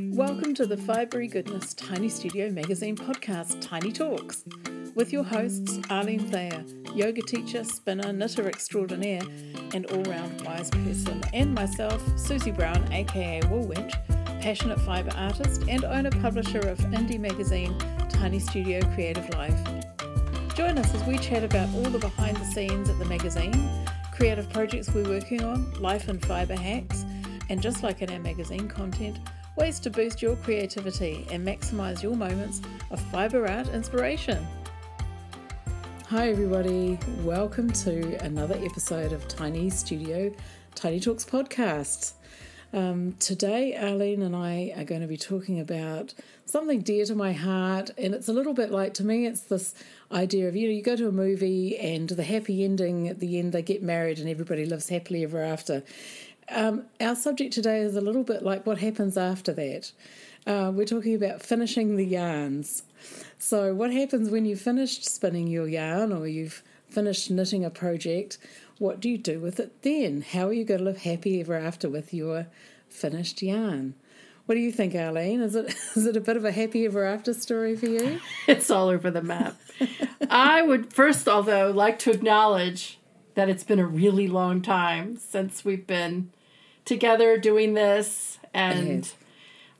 Welcome to the Fibery Goodness Tiny Studio Magazine podcast, Tiny Talks, with your hosts Arlene Thayer, yoga teacher, spinner, knitter extraordinaire, and all round wise person, and myself, Susie Brown, aka Woolwitch, passionate fiber artist and owner publisher of indie magazine Tiny Studio Creative Life. Join us as we chat about all the behind the scenes at the magazine, creative projects we're working on, life and fiber hacks, and just like in our magazine content, ways to boost your creativity and maximize your moments of fiber art inspiration. Hi, everybody. Welcome to another episode of Tiny Studio Tiny Talks podcast. Um, today, Arlene and I are going to be talking about something dear to my heart, and it's a little bit like to me, it's this idea of you know, you go to a movie and the happy ending at the end, they get married and everybody lives happily ever after. Um, our subject today is a little bit like what happens after that. Uh, we're talking about finishing the yarns. So, what happens when you've finished spinning your yarn or you've finished knitting a project? What do you do with it then? How are you going to live happy ever after with your finished yarn? What do you think, Arlene? Is it is it a bit of a happy ever after story for you? It's all over the map. I would first, although, like to acknowledge that it's been a really long time since we've been together doing this, and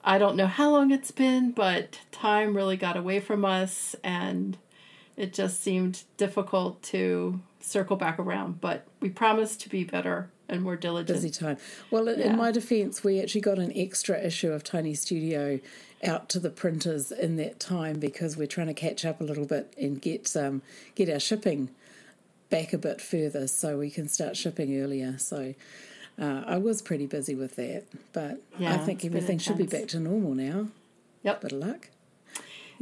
I don't know how long it's been, but time really got away from us, and it just seemed difficult to circle back around. But we promised to be better and more diligent. Busy time. Well, in, Yeah. in my defence, we actually got an extra issue of Tiny Studio out to the printers in that time because we're trying to catch up a little bit and get um, get our shipping back a bit further so we can start shipping earlier. So. Uh, I was pretty busy with that, but I think everything should be back to normal now. Yep. Bit of luck.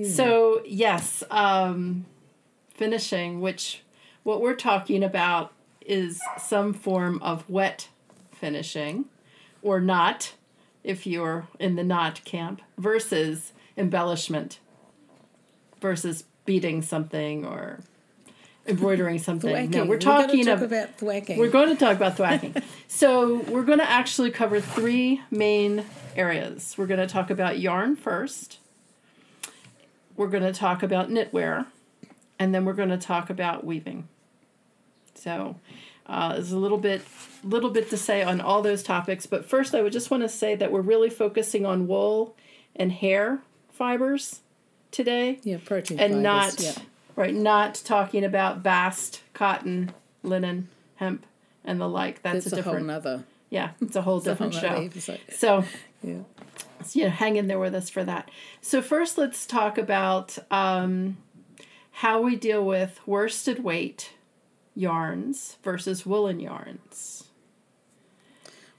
So yes, um, finishing, which what we're talking about is some form of wet finishing, or not, if you're in the not camp, versus embellishment, versus beating something or embroidering something. Thwacking. No, we're We're talking going to talk ab- about thwacking. we're going to talk about thwacking. so we're going to actually cover three main areas. We're going to talk about yarn first. We're going to talk about knitwear, and then we're going to talk about weaving. So uh, there's a little bit, little bit to say on all those topics. But first, I would just want to say that we're really focusing on wool and hair fibers today yeah, protein and fibers, not yeah. Right not talking about bast cotton linen hemp and the like that's, That's a a whole different nother, yeah it's a whole a whole different show so Yeah. you know hang in there with us for that so first let's talk about um, how we deal with worsted weight yarns versus woolen yarns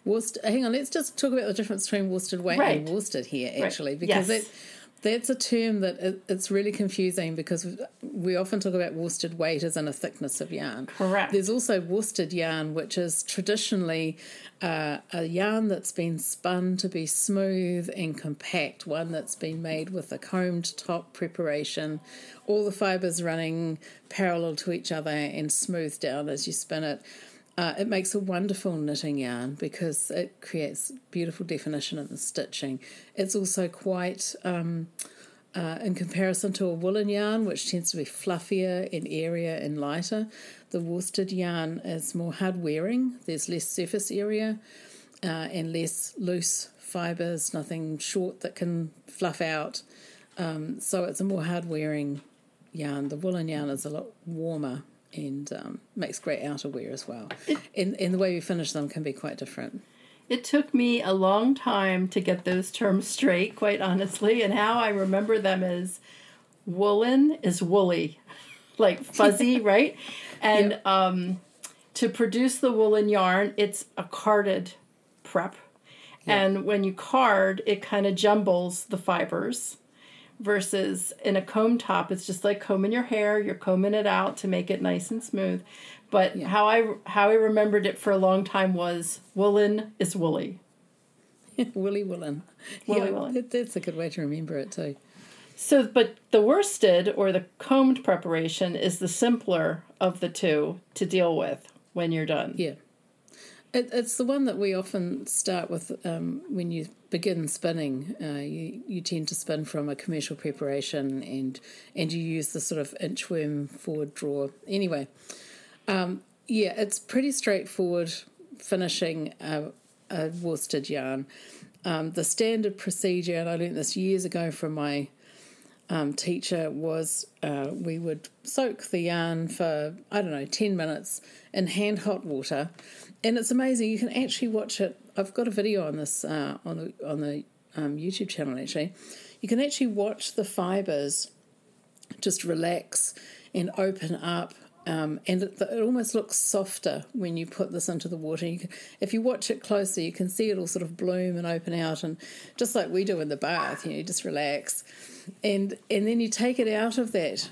Worsted, hang on, let's just talk about the difference between worsted weight Right. and worsted here, Right. actually, because Yes. that, that's a term that it, it's really confusing because we often talk about worsted weight as in a thickness of yarn. Correct. There's also worsted yarn, which is traditionally uh, a yarn that's been spun to be smooth and compact, one that's been made with a combed top preparation, all the fibres running parallel to each other and smoothed down as you spin it. Uh, it makes a wonderful knitting yarn because it creates beautiful definition in the stitching. It's also quite, um, uh, in comparison to a woolen yarn, which tends to be fluffier and airier and lighter, the worsted yarn is more hard wearing. There's less surface area uh, and less loose fibres, nothing short that can fluff out. Um, so it's a more hard wearing yarn. The woolen yarn is a lot warmer and um, makes great outerwear as well. and, and the way we finish them can be quite different. It took me a long time to get those terms straight, quite honestly, and how I remember them is woolen is woolly, like fuzzy, right? And Yep. um, to produce the woolen yarn, it's a carded prep. And when you card, it kind of jumbles the fibers versus in a comb top it's just like combing your hair you're combing it out to make it nice and smooth but how i how i remembered it for a long time was woolen is woolly Woolly woolen. Woolly yeah, woolen. that- that's a good way to remember it too. so but the worsted or the combed preparation is the simpler of the two to deal with when you're done Yeah. It, it's the one that we often start with um, when you begin spinning. Uh, you you tend to spin from a commercial preparation, and and you use the sort of inchworm forward draw. Anyway, um, yeah, it's pretty straightforward finishing a, a worsted yarn. Um, the standard procedure, and I learned this years ago from my um, teacher, was uh, we would soak the yarn for, I don't know, 10 minutes in hand hot water. And it's amazing. You can actually watch it. I've got a video on this uh, on the, on the um, YouTube channel, actually. You can actually watch the fibres just relax and open up um, and it, it, almost looks softer when you put this into the water. You can, if you watch it closely, you can see it all sort of bloom and open out, and just like we do in the bath, you know, you just relax, and and then you take it out of that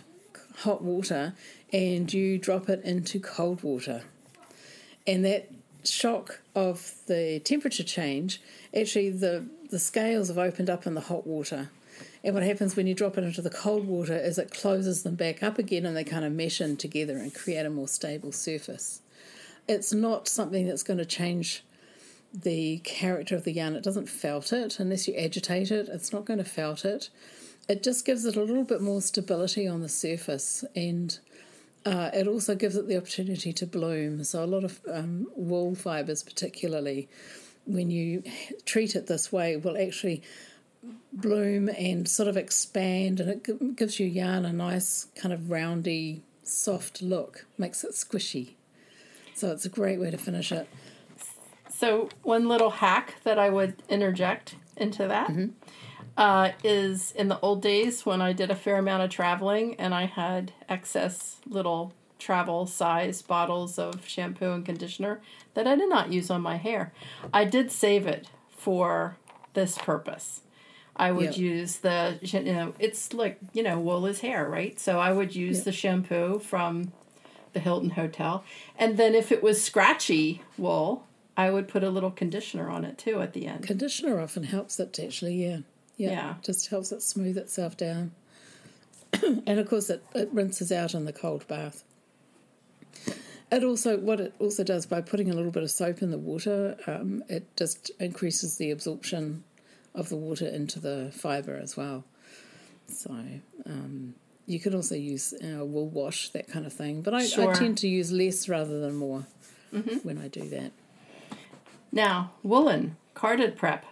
hot water and you drop it into cold water, and that shock of the temperature change, actually the the scales have opened up in the hot water and what happens when you drop it into the cold water is it closes them back up again and they kind of mesh in together and create a more stable surface. It's not something that's going to change the character of the yarn. It doesn't felt it unless you agitate it. It's not going to felt it. It just gives it a little bit more stability on the surface and uh, it also gives it the opportunity to bloom. So a lot of um, wool fibres, particularly, when you treat it this way, will actually bloom and sort of expand, and it gives your yarn a nice kind of roundy, soft look, makes it squishy. So it's a great way to finish it. So, one little hack that I would interject into that mm-hmm. Uh, is in the old days when I did a fair amount of traveling and I had excess little travel size bottles of shampoo and conditioner that I did not use on my hair. I did save it for this purpose. I would yep. use the you know it's like you know wool is hair right so I would use yep. the shampoo from the Hilton Hotel and then if it was scratchy wool I would put a little conditioner on it too at the end. Conditioner often helps it actually yeah yeah, yeah. just helps it smooth itself down and of course it, it rinses out in the cold bath. It also what it also does by putting a little bit of soap in the water, um, it just increases the absorption of the water into the fibre as well. So um, you could also use uh, wool wash, that kind of thing. But I, sure. I tend to use less rather than more mm-hmm. when I do that. Now, woolen, carded prep.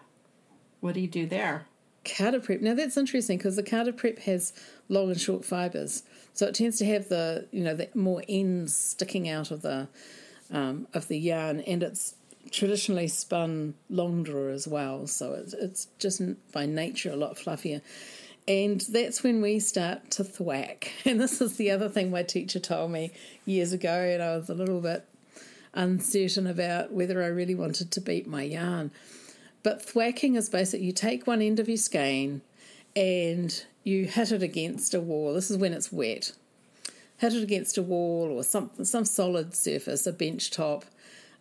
What do you do there? Carded prep. Now that's interesting because the carded prep has long and short fibres, so it tends to have the you know the more ends sticking out of the um, of the yarn, and it's traditionally spun longer as well, so it's, it's just by nature a lot fluffier. And that's when we start to thwack. And this is the other thing my teacher told me years ago, and I was a little bit uncertain about whether I really wanted to beat my yarn. But thwacking is basically you take one end of your skein and you hit it against a wall. This is when it's wet. Hit it against a wall or some some solid surface, a bench top,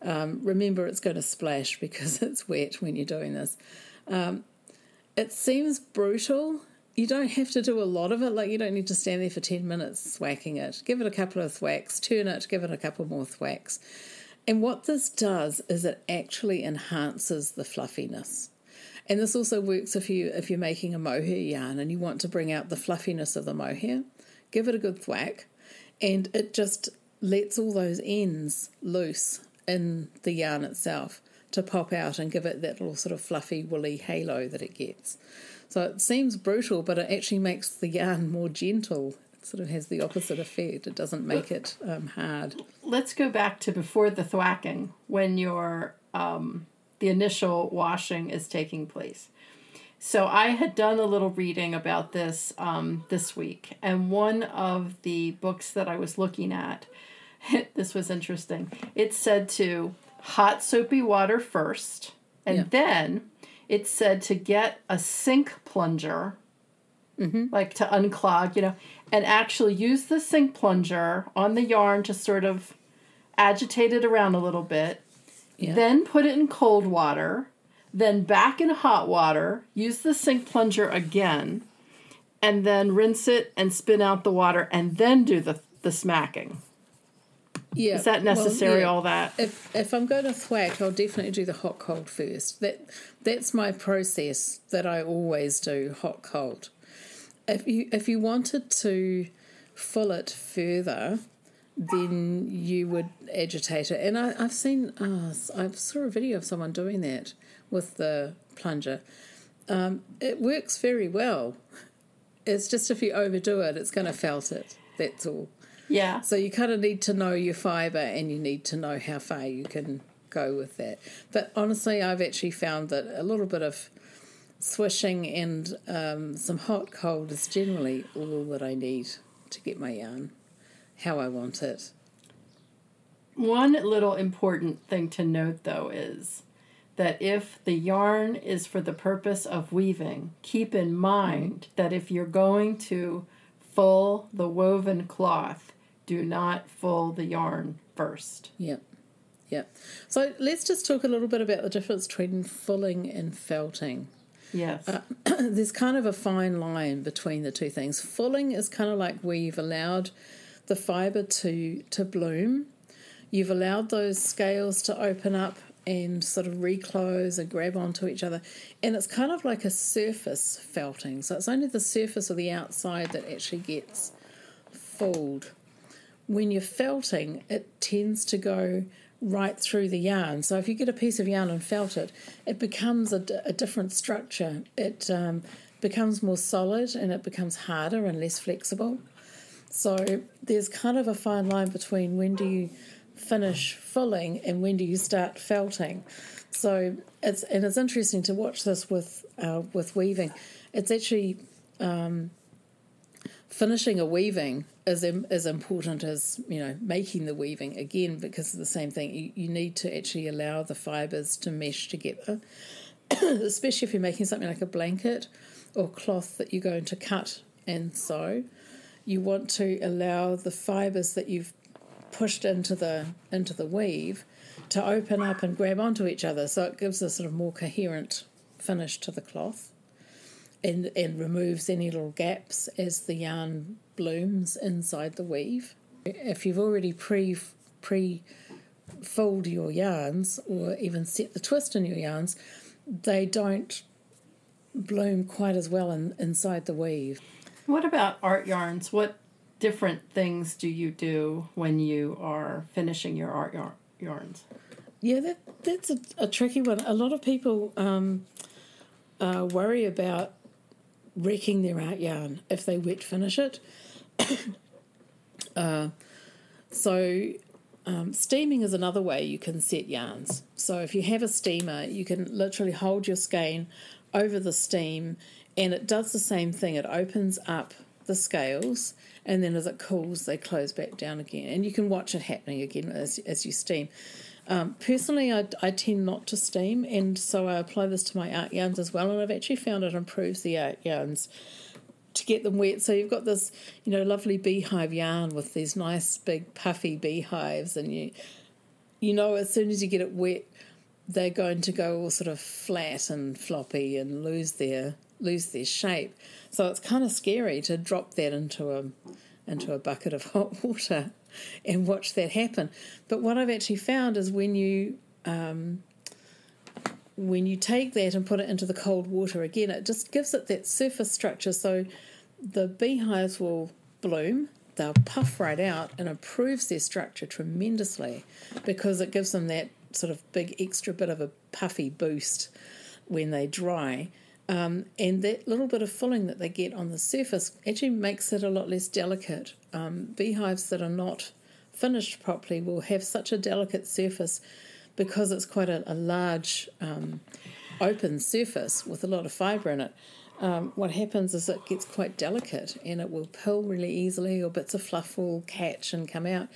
um, remember, it's going to splash because it's wet when you're doing this. Um, it seems brutal. You don't have to do a lot of it. Like, you don't need to stand there for 10 minutes thwacking it. Give it a couple of thwacks, turn it, give it a couple more thwacks. And what this does is it actually enhances the fluffiness. And this also works if you if you're making a mohair yarn and you want to bring out the fluffiness of the mohair. Give it a good thwack, and it just lets all those ends loose in the yarn itself to pop out and give it that little sort of fluffy, woolly halo that it gets. So it seems brutal, but it actually makes the yarn more gentle. Sort of has the opposite effect. It doesn't make it um, hard. Let's go back to before the thwacking, when your um, the initial washing is taking place. So I had done a little reading about this um, this week, and one of the books that I was looking at this was interesting. It said to hot soapy water first, and yeah. then it said to get a sink plunger, mm-hmm. like to unclog, you know, and actually use the sink plunger on the yarn to sort of agitate it around a little bit. Yeah. Then put it in cold water, then back in hot water, use the sink plunger again, and then rinse it and spin out the water, and then do the, the smacking. Yeah. Is that well, necessary? yeah. All that? If if I'm going to thwack, I'll definitely do the hot cold first. That that's my process that I always do hot cold. If you if you wanted to full it further, then you would agitate it. And I, I've seen uh, I saw a video of someone doing that with the plunger. Um, it works very well. It's just if you overdo it, it's going to felt it. That's all. Yeah. So you kind of need to know your fibre and you need to know how far you can go with that. But honestly, I've actually found that a little bit of swishing and um, some hot cold is generally all that I need to get my yarn how I want it. One little important thing to note though is that if the yarn is for the purpose of weaving, keep in mind that if you're going to full the woven cloth, do not full the yarn first. Yep. Yep. So let's just talk a little bit about the difference between fulling and felting. Yes. Uh, there's kind of a fine line between the two things. Fulling is kind of like where you've allowed the fibre to to bloom. You've allowed those scales to open up and sort of reclose and grab onto each other. And it's kind of like a surface felting. So it's only the surface or the outside that actually gets fulled. When you're felting, it tends to go right through the yarn. So if you get a piece of yarn and felt it, it becomes a, a different structure. It um, becomes more solid and it becomes harder and less flexible. So there's kind of a fine line between when do you finish fulling and when do you start felting. So it's and it's interesting to watch this with uh, with weaving. It's actually um, finishing a weaving is as important as you know making the weaving again because of the same thing. You, you need to actually allow the fibres to mesh together, especially if you're making something like a blanket or cloth that you're going to cut and sew. You want to allow the fibres that you've pushed into the into the weave to open up and grab onto each other, so it gives a sort of more coherent finish to the cloth and, and removes any little gaps as the yarn blooms inside the weave. If you've already pre pre fold your yarns or even set the twist in your yarns, they don't bloom quite as well in, inside the weave. What about art yarns? What different things do you do when you are finishing your art yar- yarns? Yeah, that that's a, a tricky one. A lot of people um, uh, worry about wrecking their art yarn if they wet finish it. uh, so, um, steaming is another way you can set yarns. So, if you have a steamer, you can literally hold your skein over the steam, and it does the same thing. It opens up the scales, and then as it cools, they close back down again. And you can watch it happening again as, as you steam. Um, personally, I, I tend not to steam, and so I apply this to my art yarns as well. And I've actually found it improves the art yarns to get them wet. So you've got this, you know, lovely beehive yarn with these nice big puffy beehives, and you, you know, as soon as you get it wet, they're going to go all sort of flat and floppy and lose their lose their shape. So it's kind of scary to drop that into a into a bucket of hot water and watch that happen. But what I've actually found is when you um, when you take that and put it into the cold water again, it just gives it that surface structure. So the beehives will bloom, they'll puff right out, and improves their structure tremendously because it gives them that sort of big extra bit of a puffy boost when they dry. Um, and that little bit of fulling that they get on the surface actually makes it a lot less delicate. Um, beehives that are not finished properly will have such a delicate surface because it's quite a, a large um, open surface with a lot of fibre in it. Um, what happens is it gets quite delicate and it will pill really easily, or bits of fluff will catch and come out.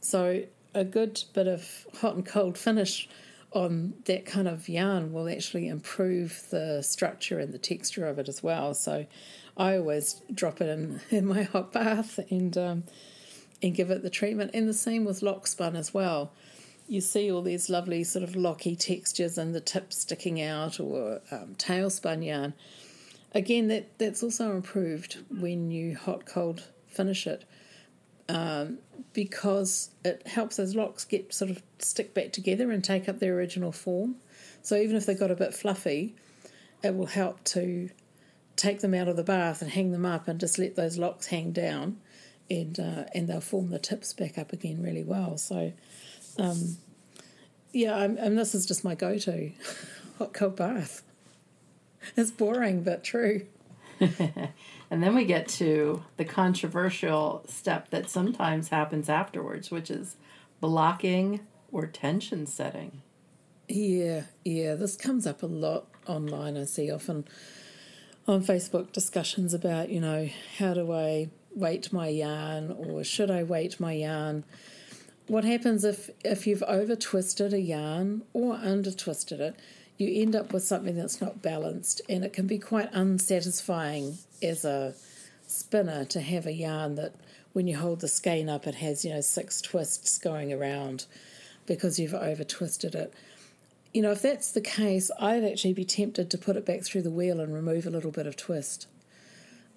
So, a good bit of hot and cold finish on that kind of yarn will actually improve the structure and the texture of it as well. So I always drop it in, in my hot bath and um, and give it the treatment. And the same with lock spun as well. You see all these lovely sort of locky textures and the tips sticking out or um, tail spun yarn. Again, that, that's also improved when you hot cold finish it. um, because it helps those locks get sort of stick back together and take up their original form. So even if they got a bit fluffy, it will help to take them out of the bath and hang them up and just let those locks hang down and uh, and they'll form the tips back up again really well. So, um, yeah, I'm, and this is just my go-to hot cold bath. It's boring but true. and then we get to the controversial step that sometimes happens afterwards, which is blocking or tension setting. Yeah, yeah, this comes up a lot online. I see often on Facebook discussions about, you know, how do I weight my yarn or should I weight my yarn? What happens if, if you've over twisted a yarn or under twisted it? You end up with something that's not balanced, and it can be quite unsatisfying as a spinner to have a yarn that when you hold the skein up, it has, you know, six twists going around because you've over twisted it you know, if that's the case, I'd actually be tempted to put it back through the wheel and remove a little bit of twist,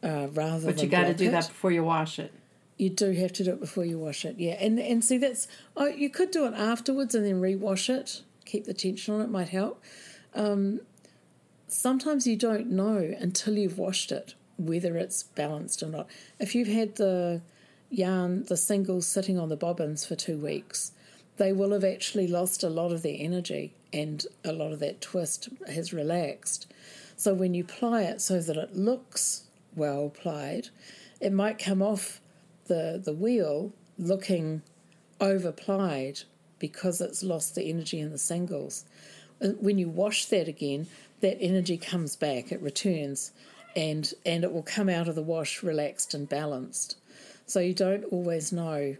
uh, rather. Than but you got to do it. that before you wash it. You do have to do it before you wash it, yeah. And and see that's oh, you could do it afterwards and then rewash it. Keep the tension on it might help. Um, sometimes you don't know until you've washed it whether it's balanced or not. If you've had the yarn, the singles sitting on the bobbins for two weeks, they will have actually lost a lot of their energy and a lot of that twist has relaxed. So when you ply it so that it looks well plied, it might come off the, the wheel looking over plied because it's lost the energy in the singles. When you wash that again, that energy comes back, it returns, and, and it will come out of the wash relaxed and balanced. So you don't always know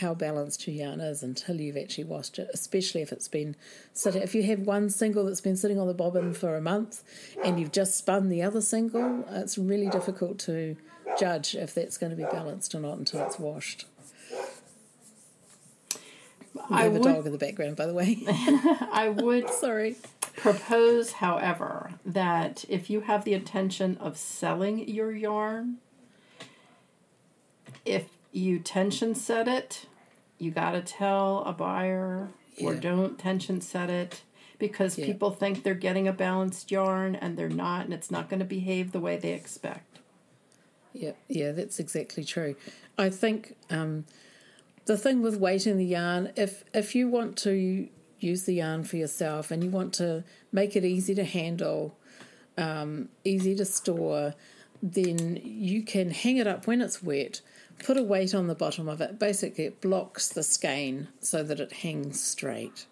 how balanced your yarn is until you've actually washed it, especially if it's been sitting. If you have one single that's been sitting on the bobbin for a month and you've just spun the other single, it's really difficult to judge if that's going to be balanced or not until it's washed. We I have would, a dog in the background, by the way. I would sorry propose, however, that if you have the intention of selling your yarn, if you tension set it. You got to tell a buyer yeah. or don't tension set it because yeah. people think they're getting a balanced yarn and they're not, and it's not going to behave the way they expect. Yeah, yeah, that's exactly true. I think um, the thing with weighting the yarn, if if you want to use the yarn for yourself and you want to make it easy to handle, um, easy to store, then you can hang it up when it's wet put a weight on the bottom of it. Basically, it blocks the skein so that it hangs straight.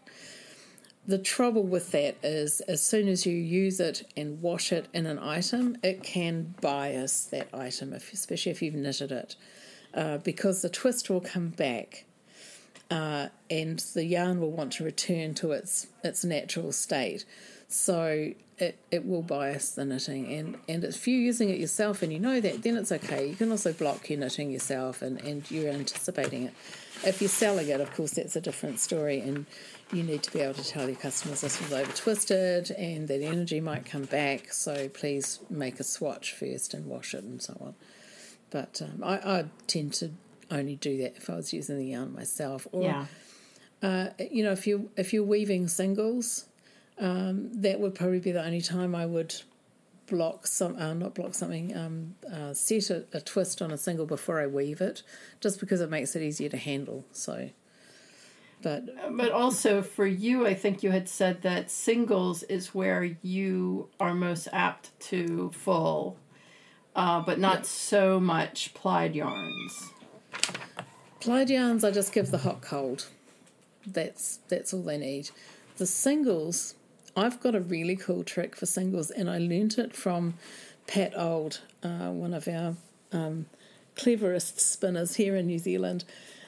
The trouble with that is, as soon as you use it and wash it in an item, it can bias that item, especially if you've knitted it, uh, because the twist will come back uh, and the yarn will want to return to its its natural state. So it, it will bias the knitting and, and if you're using it yourself and you know that then it's okay. You can also block your knitting yourself and, and you're anticipating it. If you're selling it of course that's a different story and you need to be able to tell your customers this was over twisted and that energy might come back so please make a swatch first and wash it and so on but um, I, I tend to only do that if I was using the yarn myself or yeah. uh, you know if you if you're weaving singles um, that would probably be the only time I would block some, uh, not block something, um, uh, set a, a, twist on a single before I weave it, just because it makes it easier to handle. So, but but also for you, I think you had said that singles is where you are most apt to full, uh, but not so much plied yarns. Plied yarns, I just give the hot cold. That's that's all they need. The singles, I've got a really cool trick for singles, and I learnt it from Pat Old, uh, one of our um, cleverest spinners here in New Zealand.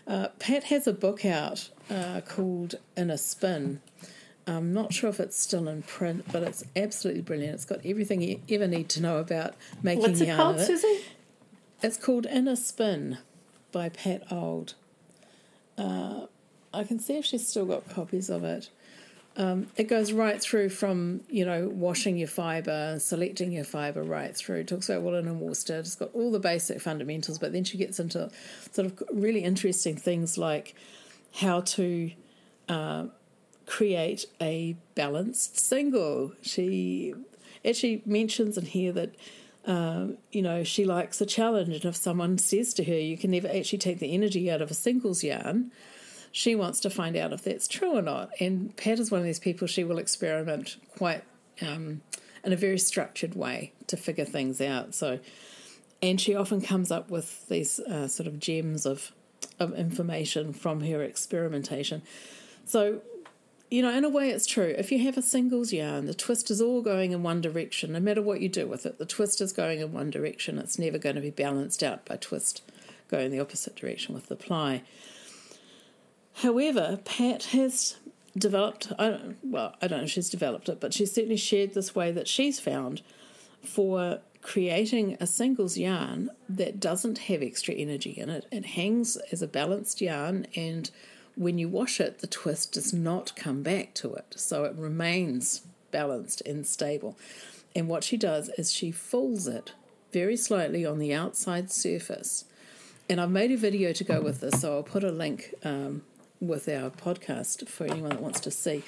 Uh, Pat has a book out uh, called In a Spin. I'm not sure if it's still in print, but it's absolutely brilliant. It's got everything you ever need to know about making What's yarn. What's it called, Susie? It's called In a Spin by Pat Old. Uh, I can see if she's still got copies of it. um, it goes right through from you know washing your fibre, selecting your fibre, right through. It talks about woolen and worsted. It's got all the basic fundamentals, but then she gets into sort of really interesting things like how to uh, create a balanced single. She actually mentions in here that. Um, you know, she likes a challenge, and if someone says to her, "You can never actually take the energy out of a singles yarn," she wants to find out if that's true or not. And Pat is one of these people, she will experiment quite um, in a very structured way to figure things out. So, and she often comes up with these uh, sort of gems of, of information from her experimentation. So, you know, in a way, it's true. If you have a singles yarn, the twist is all going in one direction. No matter what you do with it, the twist is going in one direction. It's never going to be balanced out by twist going the opposite direction with the ply. However, Pat has developed, I don't, well, I don't know if she's developed it, but she's certainly shared this way that she's found for creating a singles yarn that doesn't have extra energy in it. It hangs as a balanced yarn, and when you wash it, the twist does not come back to it, so it remains balanced and stable. And what she does is she fulls it very slightly on the outside surface. And I've made a video to go with this, so I'll put a link um, with our podcast for anyone that wants to see.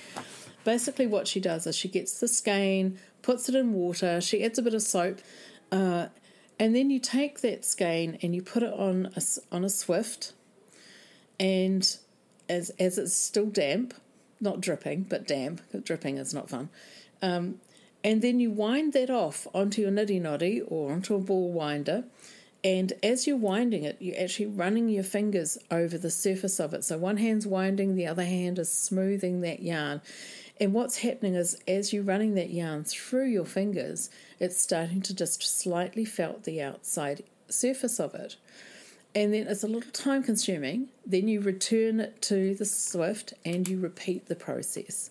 Basically, what she does is she gets the skein, puts it in water, she adds a bit of soap, uh, and then you take that skein and you put it on a, on a swift, and as as it's still damp, not dripping, but damp. Dripping is not fun. Um, and then you wind that off onto your niddy noddy or onto a ball winder, and as you're winding it, you're actually running your fingers over the surface of it. So one hand's winding, the other hand is smoothing that yarn. And what's happening is as you're running that yarn through your fingers, it's starting to just slightly felt the outside surface of it. And then it's a little time consuming. Then you return it to the Swift and you repeat the process.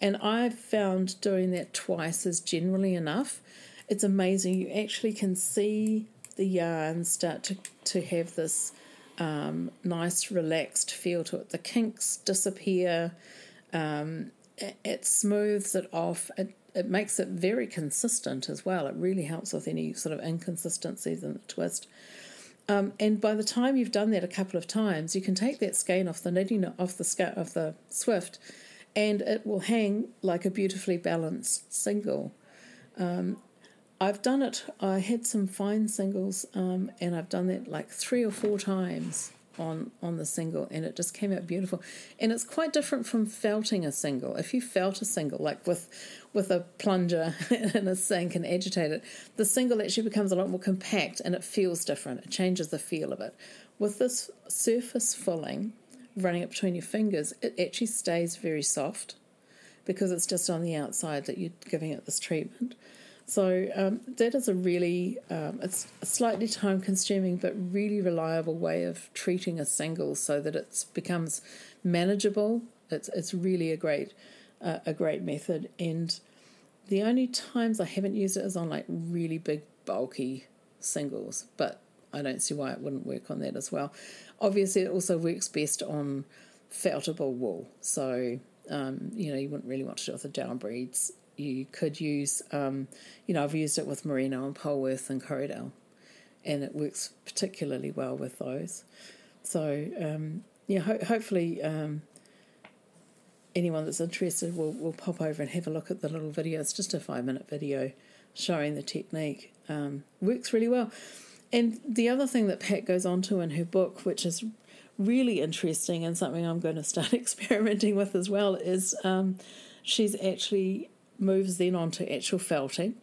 And I've found doing that twice is generally enough. It's amazing. You actually can see the yarn start to, to have this um, nice relaxed feel to it. The kinks disappear, um, it, it, smooths it off, it, it makes it very consistent as well. It really helps with any sort of inconsistencies in the twist. Um, and by the time you've done that a couple of times, you can take that skein off the knitting off the of the Swift, and it will hang like a beautifully balanced single. Um, I've done it. I had some fine singles, um, and I've done that like three or four times on on the single, and it just came out beautiful. And it's quite different from felting a single. If you felt a single, like with with a plunger in a sink and agitate it, the single actually becomes a lot more compact, and it feels different. It changes the feel of it. With this surface fulling running it between your fingers, it actually stays very soft because it's just on the outside that you're giving it this treatment. So um, that is a really, um, it's a slightly time consuming but really reliable way of treating a single so that it becomes manageable. It's, it's really a great, uh, a great method. And the only times I haven't used it is on like really big, bulky singles, but I don't see why it wouldn't work on that as well. Obviously, it also works best on feltable wool. So, um, you know, you wouldn't really want to do it with the down breeds you could use, um, you know, I've used it with Merino and Polworth and Corriedale, and it works particularly well with those. So, um, yeah, ho- hopefully um, anyone that's interested will, will pop over and have a look at the little video. It's just a five minute video showing the technique. Um, works really well. And the other thing that Pat goes on to in her book, which is really interesting and something I'm going to start experimenting with as well, is um, she's actually moves then on to actual felting.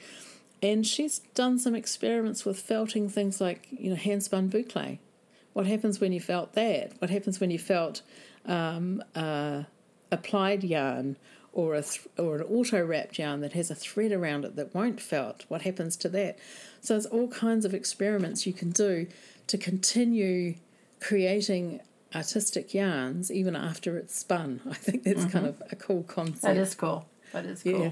And she's done some experiments with felting things like, you know, hand spun boucle. What happens when you felt that? What happens when you felt um, uh, applied yarn or a th- or an auto wrapped yarn that has a thread around it that won't felt? What happens to that? So there's all kinds of experiments you can do to continue creating artistic yarns even after it's spun. I think that's mm-hmm. kind of a cool concept. That is cool. That is cool. Yeah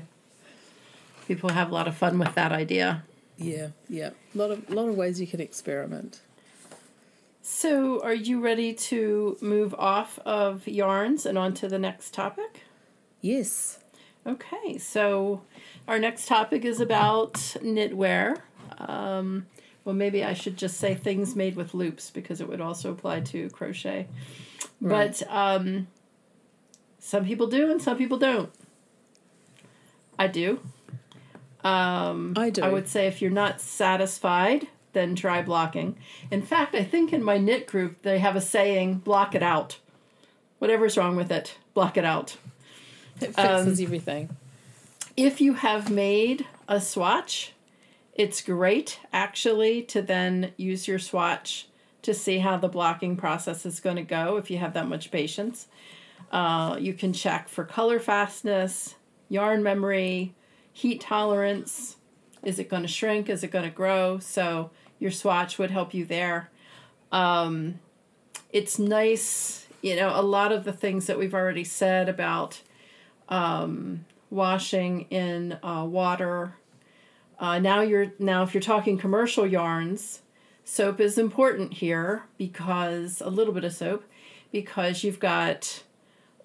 people have a lot of fun with that idea. Yeah, yeah. A lot of lot of ways you can experiment. So, are you ready to move off of yarns and on to the next topic? Yes. Okay, so our next topic is about knitwear. Um, well, maybe I should just say things made with loops because it would also apply to crochet. Right. But um, some people do and some people don't. I do. Um, I do. I would say if you're not satisfied, then try blocking. In fact, I think in my knit group they have a saying, block it out. Whatever's wrong with it, block it out. It Um, fixes everything. If you have made a swatch, it's great actually to then use your swatch to see how the blocking process is going to go if you have that much patience. Uh, you can check for color fastness, yarn memory, heat tolerance. Is it going to shrink? Is it going to grow? So your swatch would help you there. Um, it's nice, you know, a lot of the things that we've already said about um, washing in uh, water. Uh, now you're now if you're talking commercial yarns, soap is important here because a little bit of soap because you've got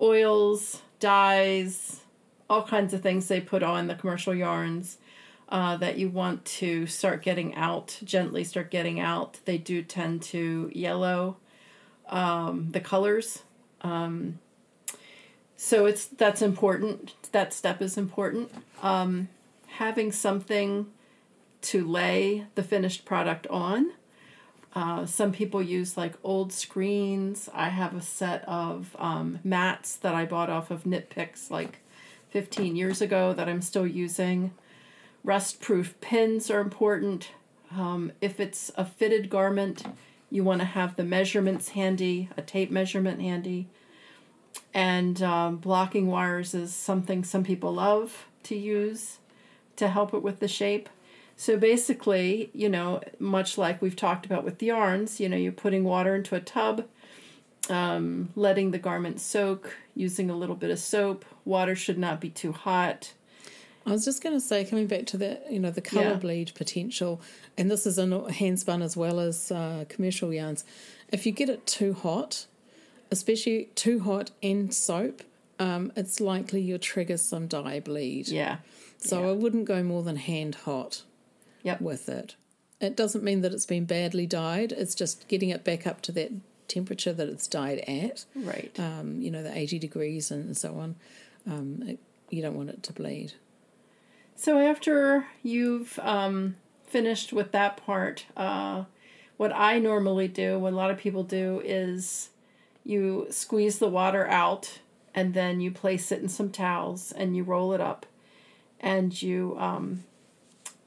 oils, dyes, all kinds of things they put on the commercial yarns uh, that you want to start getting out gently start getting out. They do tend to yellow um, the colors. Um, so it's that's important. That step is important. Um, having something to lay the finished product on. Uh, some people use like old screens. I have a set of um, mats that I bought off of Knit Picks like 15 years ago that I'm still using. Rust proof pins are important. Um, if it's a fitted garment, you want to have the measurements handy, a tape measurement handy. And um, blocking wires is something some people love to use to help it with the shape. So basically, you know, much like we've talked about with yarns, you know, you're putting water into a tub, um, letting the garment soak, using a little bit of soap. Water should not be too hot. I was just going to say, coming back to the, you know, the color Yeah. bleed potential, and this is in hand spun as well as uh, commercial yarns. If you get it too hot, especially too hot and soap, um, it's likely you'll trigger some dye bleed. Yeah. So yeah. I wouldn't go more than hand hot Yep. with it. It doesn't mean that it's been badly dyed. It's just getting it back up to that temperature that it's dyed at. Right. Um, you know, the eighty degrees and so on. Um, it, you don't want it to bleed. So after you've um, finished with that part, uh, what I normally do, what a lot of people do, is you squeeze the water out and then you place it in some towels and you roll it up and you um,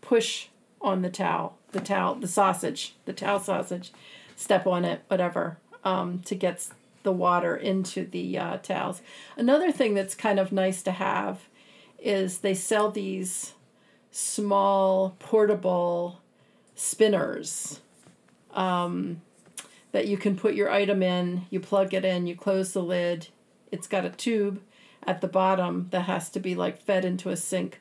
push on the towel, the towel, the sausage, the towel sausage, step on it, whatever, um, to get the water into the uh, towels. Another thing that's kind of nice to have is they sell these small portable spinners um, that you can put your item in. You plug it in, you close the lid. It's got a tube at the bottom that has to be like fed into a sink,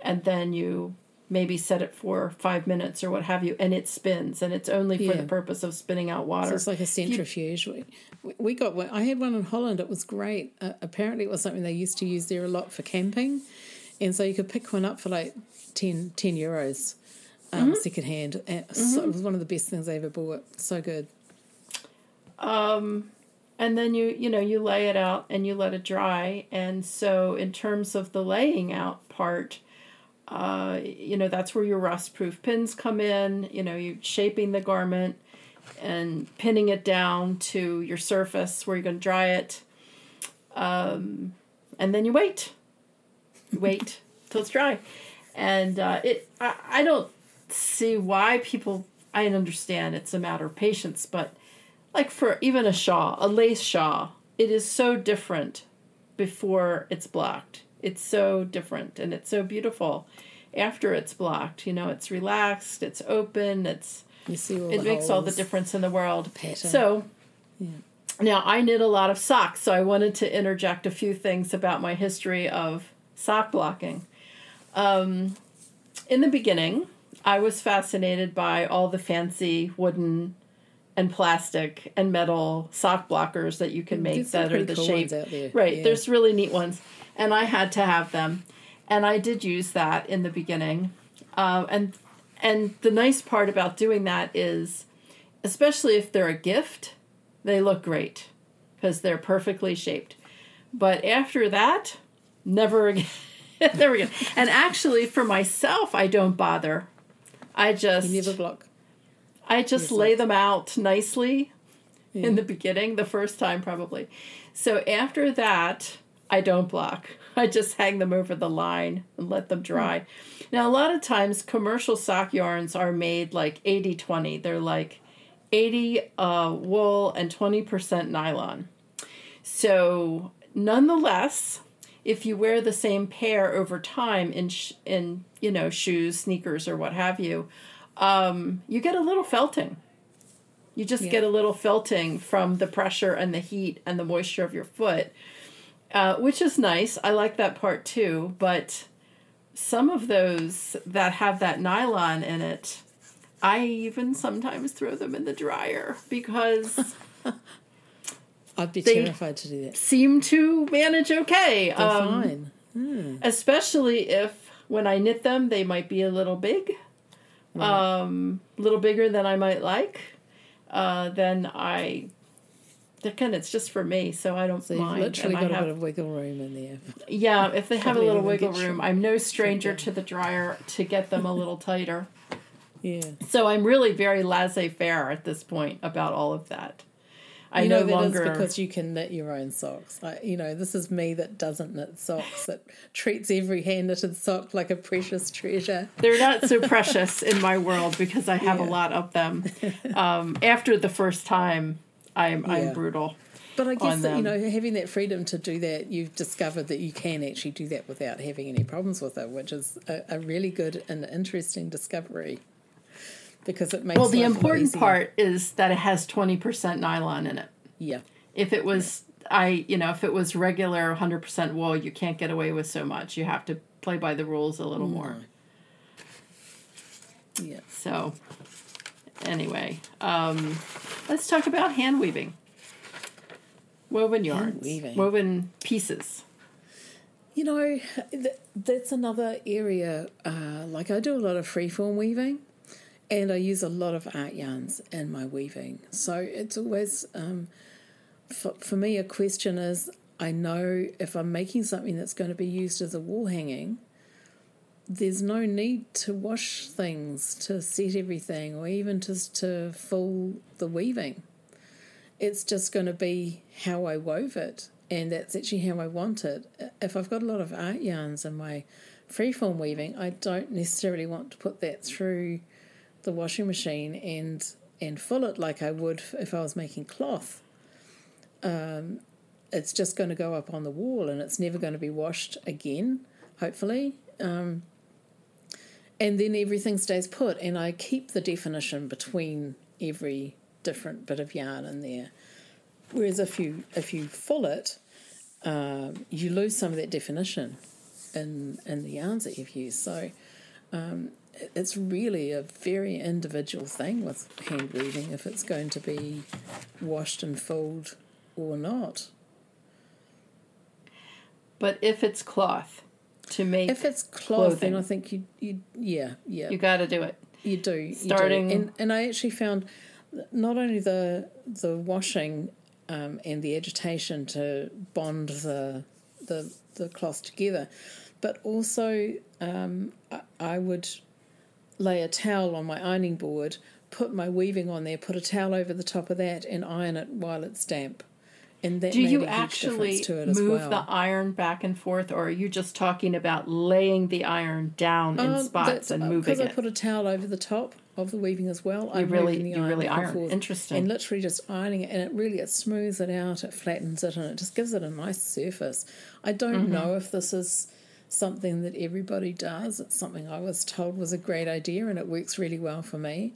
and then you maybe set it for five minutes or what have you, and it spins, and it's only for Yeah. the purpose of spinning out water. So it's like a centrifuge. We, we got one. I had one in Holland. It was great. Uh, apparently, it was something they used to use there a lot for camping, and so you could pick one up for like 10, 10 euros um, Mm-hmm. secondhand. And so it was one of the best things I ever bought. So good. Um, and then you you know you lay it out and you let it dry and so in terms of the laying out part uh, you know that's where your rust proof pins come in you know you're shaping the garment and pinning it down to your surface where you're going to dry it. Um, and then you wait. Wait till it's dry. And uh, it I, I don't see why people i understand it's a matter of patience but like for even a shawl, a lace shawl, it is so different before it's blocked. It's so different and it's so beautiful after it's blocked. You know, it's relaxed, it's open, it's You see all it makes all the difference in the world. Pattern. So now I knit a lot of socks, so I wanted to interject a few things about my history of sock blocking. Um, in the beginning, I was fascinated by all the fancy wooden and plastic and metal sock blockers that you can make There's that are the cool shape. ones out there, Right, yeah. there's really neat ones, and I had to have them, and I did use that in the beginning, uh, and and the nice part about doing that is, especially if they're a gift, they look great because they're perfectly shaped. But after that, never again. never again. And actually, for myself, I don't bother. I just You never block. I just lay them out nicely Yeah. in the beginning, the first time probably. So after that, I don't block. I just hang them over the line and let them dry. Now, a lot of times, commercial sock yarns are made like 80 20. They're like 80 uh, wool and 20% nylon. So, nonetheless, if you wear the same pair over time in sh- in you know shoes, sneakers, or what have you, um, you get a little felting. You just Yeah. get a little felting from the pressure and the heat and the moisture of your foot, uh, which is nice. I like that part too. But some of those that have that nylon in it, I even sometimes throw them in the dryer because I'd be They- terrified to do that. seem to manage okay. They're Um, fine. especially if when I knit them, they might be a little big, um, a little bigger than I might like. Uh, then I, again, it's just for me, so I don't So mind. literally And got I a have- bit of wiggle room in there. yeah, if they have a little wiggle room, I'm no stranger to the dryer to get them a little tighter. Yeah. So I'm really very laissez-faire at this point about all of that. I you no know that longer is because you can knit your own socks. Like you know, this is me that doesn't knit socks. That treats every hand knitted sock like a precious treasure. they're not so precious in my world because I have a lot of them. Um, after the first time, I'm I'm brutal. But I guess that, you know, having that freedom to do that, you've discovered that you can actually do that without having any problems with it, which is a, a really good and interesting discovery. Because it makes Well, the life a lot important easier. part is that it has twenty percent nylon in it. yeah, If it was, I you know, if it was regular hundred percent wool, you can't get away with so much. You have to play by the rules a little mm. more. yeah. So, anyway, um, let's talk about hand weaving. Woven yarns, weaving. woven pieces. You know, th- that's another area. Uh, like I do a lot of freeform weaving, and I use a lot of art yarns in my weaving. So it's always, um, for, for me, a question is I know if I'm making something that's going to be used as a wall hanging, there's no need to wash things to set everything or even just to full the weaving. It's just going to be how I wove it, and that's actually how I want it. If I've got a lot of art yarns in my freeform weaving, I don't necessarily want to put that through the washing machine and and full it like I would if I was making cloth. Um, it's just going to go up on the wall, and it's never going to be washed again. Hopefully, um, and then everything stays put and i keep the definition between every different bit of yarn in there. Whereas if you if you full it um, you lose some of that definition in in the yarns that you've used. So um, it's really a very individual thing with hand weaving if it's going to be washed and fulled or not. But if it's cloth to make, if it's cloth then Clothing. i think you you yeah yeah you got to do it. You do. You Starting- do. And, and I actually found not only the the washing um, and the agitation to bond the the the cloth together, but also um, I, I would lay a towel on my ironing board, put my weaving on there, put a towel over the top of that, and iron it while it's damp. And that Do you a actually to it as move well. the iron back and forth, or are you just talking about laying the iron down in Um, spots and uh, moving because I put a towel over the top of the weaving as well. I'm really- the you iron really iron. forth Interesting. And literally just ironing it, and it really it smooths it out, it flattens it, and it just gives it a nice surface. I don't Mm-hmm. know if this is something that everybody does. It's something I was told was a great idea, and it works really well for me.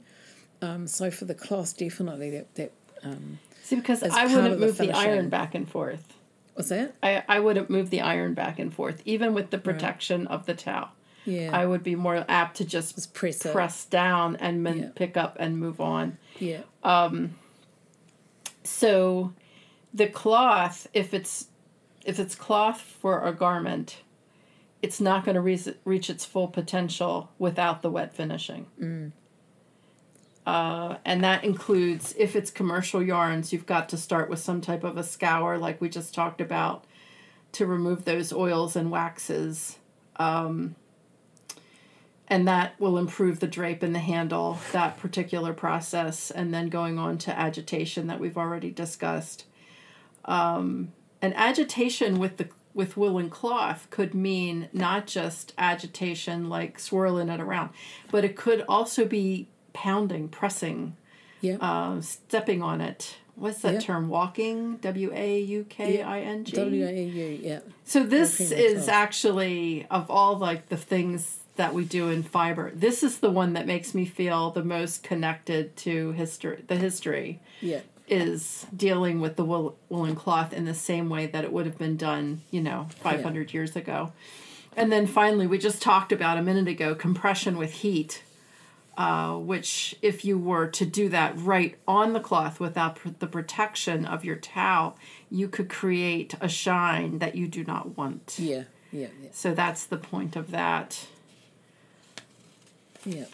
Um, so for the cloth, definitely that that um, See, because I wouldn't of the move the iron back and forth. what's that? I, I wouldn't move the iron back and forth, even with the protection of the towel. Yeah, I would be more apt to just just press press down and Yeah. pick up and move on. Yeah, Um, So the cloth, if it's if it's cloth for a garment, it's not going to re- reach its full potential without the wet finishing. Mm. Uh, and that includes if it's commercial yarns, you've got to start with some type of a scour, like we just talked about, to remove those oils and waxes. Um, and that will improve the drape and the handle, that particular process, and then going on to agitation that we've already discussed. Um, and agitation with the with woolen cloth could mean not just agitation like swirling it around, but it could also be pounding, pressing, Yeah. uh, stepping on it. What's that Yeah. term? Waulking, W A U K I N G. W A U. Yeah. So this is myself. actually of all like the things that we do in fiber. This is the one that makes me feel the most connected to history. The history Yeah. is dealing with the wool, woolen cloth in the same way that it would have been done, you know, 500 years ago. And then finally, we just talked about a minute ago compression with heat, uh, which, if you were to do that right on the cloth without pr- the protection of your towel, you could create a shine that you do not want. Yeah. Yeah. Yeah. So that's the point of that. Yeah.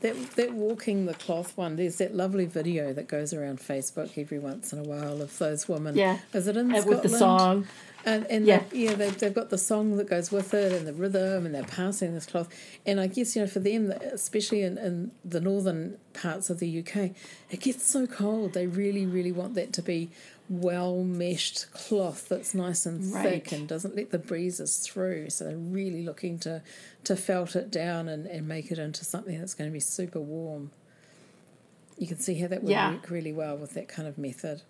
That that waulking the cloth one, there's that lovely video that goes around Facebook every once in a while of those women. Yeah. Is it in And Scotland? with the song. And, and Yeah. yeah, yeah they've, they've got the song that goes with it and the rhythm and they're passing this cloth. And I guess, you know, for them, especially in, in the northern parts of the UK, it gets so cold. They really, really want that to be well meshed cloth that's nice and thick and doesn't let the breezes through. So they're really looking to, to felt it down and, and make it into something that's going to be super warm. You can see how that would Yeah. work really well with that kind of method.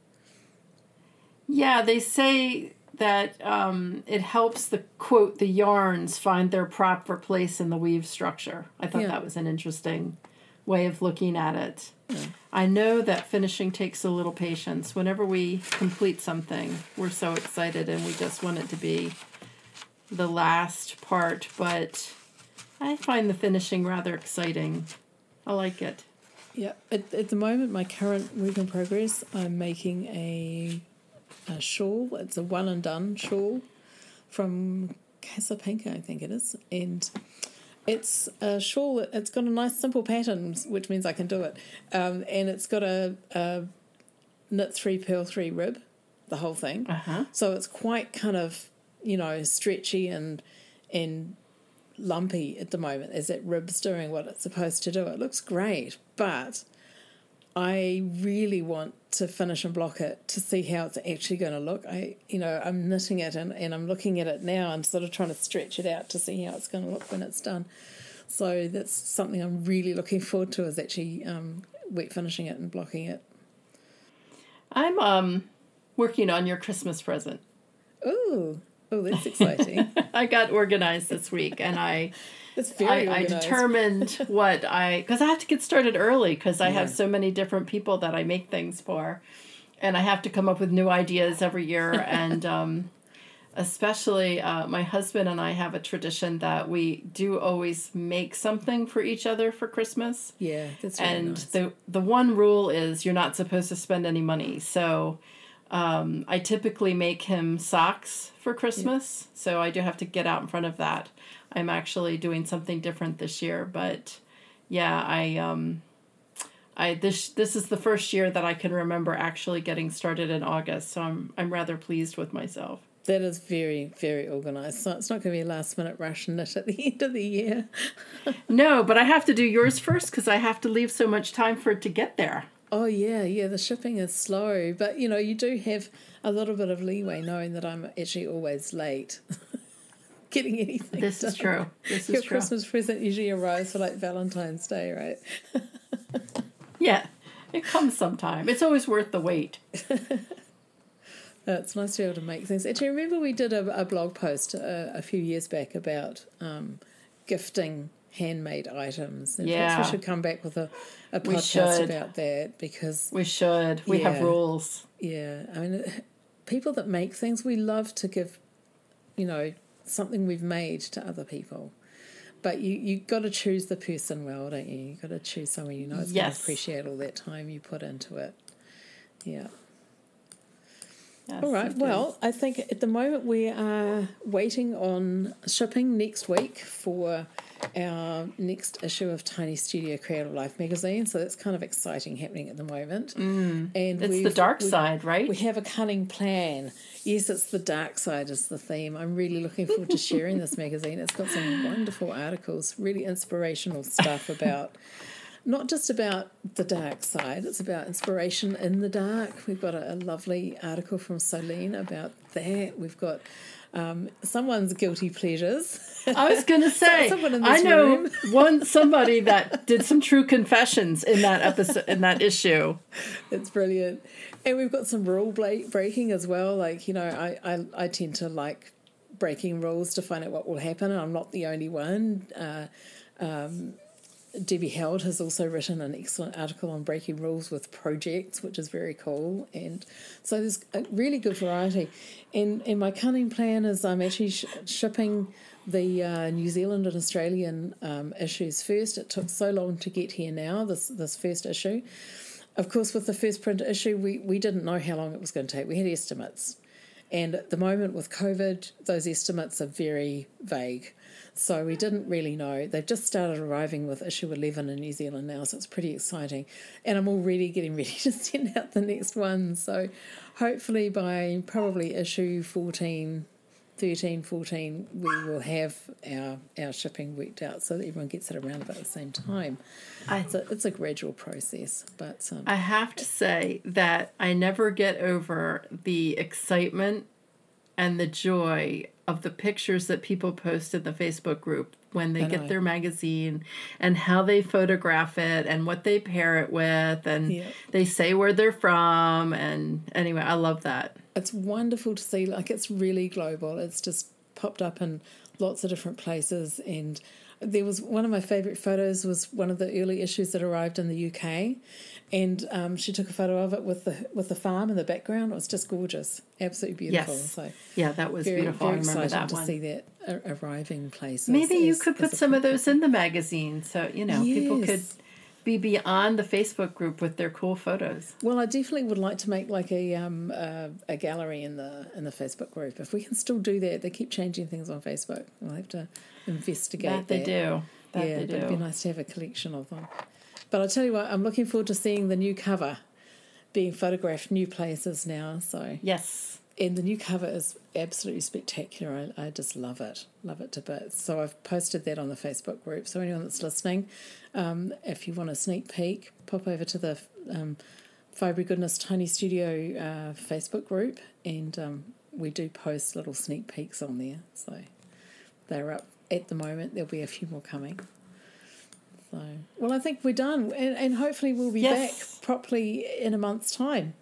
Yeah, they say that um, it helps the quote the yarns find their proper place in the weave structure. I thought Yeah. that was an interesting way of looking at it. I know that finishing takes a little patience. Whenever we complete something, we're so excited and we just want it to be the last part, but I find the finishing rather exciting. I like it. Yeah, at, at the moment, my current work in progress, I'm making a, a shawl. It's a one and done shawl from Casapinka, I think it is. And it's a shawl, that- it's got a nice simple pattern, which means I can do it. Um, and it's got a, a knit three, purl three rib, the whole thing. Uh huh. So it's quite kind of, you know, stretchy and and lumpy at the moment as that rib's doing what it's supposed to do. It looks great, but I really want to finish and block it to see how it's actually going to look. I, you know, I'm knitting it and, and I'm looking at it now and sort of trying to stretch it out to see how it's going to look when it's done. So that's something I'm really looking forward to is actually um, wet finishing it and blocking it. I'm um, working on your Christmas present. Ooh, oh, that's exciting. I got organized this week and I It's I, very I organised. determined what I because I have to get started early because I have so many different people that I make things for, and I have to come up with new ideas every year. and um, especially uh, my husband and I have a tradition that we do always make something for each other for Christmas. Yeah, that's really and nice. the the one rule is you're not supposed to spend any money. So um, I typically make him socks for Christmas. So I do have to get out in front of that. I'm actually doing something different this year, but yeah, I um, I this this is the first year that I can remember actually getting started in August. So I'm I'm rather pleased with myself. That is very, very organised. So it's not going to be a last minute rush knit at the end of the year. No, but I have to do yours first because I have to leave so much time for it to get there. Oh, yeah, yeah, the shipping is slow. But, you know, you do have a little bit of leeway knowing that I'm actually always late getting anything. This is true. This Your true. Christmas present usually arrives for like Valentine's Day, right? Yeah, it comes sometime. It's always worth the wait. Uh, it's nice to be able to make things. Actually, remember we did a, a blog post uh, a few years back about um, gifting handmade items. And perhaps Yeah. we should come back with a, a podcast about that because We should. We have rules. Yeah, I mean, people that make things, we love to give, you know, something we've made to other people. But you you got to choose the person well, don't you? You got to choose someone you know is going to appreciate all that time you put into it. Yeah, Yes, All right. Well, I think at the moment we are waiting on shipping next week for our next issue of Tiny Studio Creative Life magazine. So that's kind of exciting happening at the moment. Mm. And it's the dark side, right? We have a cunning plan. Yes, it's the dark side is the theme. I'm really looking forward to sharing this magazine. It's got some wonderful articles, really inspirational stuff about not just about the dark side, it's about inspiration in the dark. We've got a, a lovely article from Solene about that. We've got um, someone's guilty pleasures. I was going to say, I know one somebody that did some true confessions in that episode in that issue. It's brilliant. And we've got some rule breaking as well. Like, you know, I, I, I tend to like breaking rules to find out what will happen, and I'm not the only one. Uh, um, Debbie Held has also written an excellent article on breaking rules with projects, which is very cool. And so there's a really good variety. And, and my cunning plan is I'm actually sh- shipping the uh, New Zealand and Australian um, issues first. It took so long to get here now, this, this first issue. Of course, with the first print issue, we, we didn't know how long it was going to take. We had estimates. And at the moment with COVID, those estimates are very vague. So we didn't really know. They've just started arriving with issue 11 in New Zealand now, so it's pretty exciting. And I'm already getting ready to send out the next one. So hopefully by probably issue 14, 13, 14, we will have our, our shipping worked out so that everyone gets it around about the same time. I It's a, it's a gradual process, but um, I have to say that I never get over the excitement and the joy of the pictures that people post in the Facebook group when they get their magazine and how they photograph it and what they pair it with and Yeah. they say where they're from and anyway, I love that. it's wonderful to see. Like it's really global. It's just popped up in lots of different places. And there was one of my favourite photos was one of the early issues that arrived in the UK, and um, she took a photo of it with the with the farm in the background. It was just gorgeous, absolutely beautiful. Yes. So Yeah, that was very beautiful. very I remember exciting to one. see that arriving places. Maybe you could as put some of those in the magazine so, you know, people could be beyond the Facebook group with their cool photos. Well, I definitely would like to make like a um a, a gallery in the in the Facebook group. If we can still do that, they keep changing things on Facebook. We'll have to investigate That they do. That yeah, they but it'd be nice to have a collection of them. But I'll tell you what, I'm looking forward to seeing the new cover being photographed new places now. So Yes. and the new cover is absolutely spectacular. I, I just love it, love it to bits. So I've posted that on the Facebook group. So anyone that's listening, um, if you want a sneak peek, pop over to the um, Fibre Goodness Tiny Studio uh, Facebook group, and um, we do post little sneak peeks on there. So they're up at the moment. There'll be a few more coming. So well, I think we're done, and, and hopefully we'll be Yes. back properly in a month's time.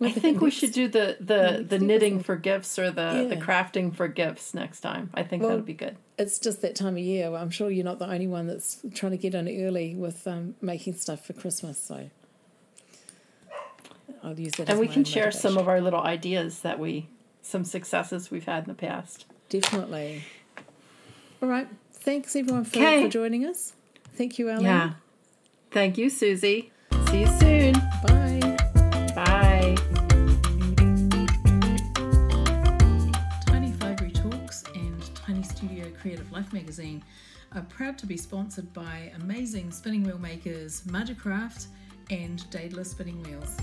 I think we should do the the, the knitting for gifts or the, the crafting for gifts next time. I think Well, that'd be good. it's just that time of year. I'm sure you're not the only one that's trying to get in early with um, making stuff for Christmas. So I'll use that. And we can share some of our little ideas that we some successes we've had in the past. definitely. All right. Thanks everyone for, for joining us. Thank you, Alan. Yeah. Thank you, Susie. See you soon. Bye. Bye. Tiny Fibre Talks and Tiny Studio Creative Life magazine are proud to be sponsored by amazing spinning wheel makers Majacraft and Daedalus Spinning Wheels.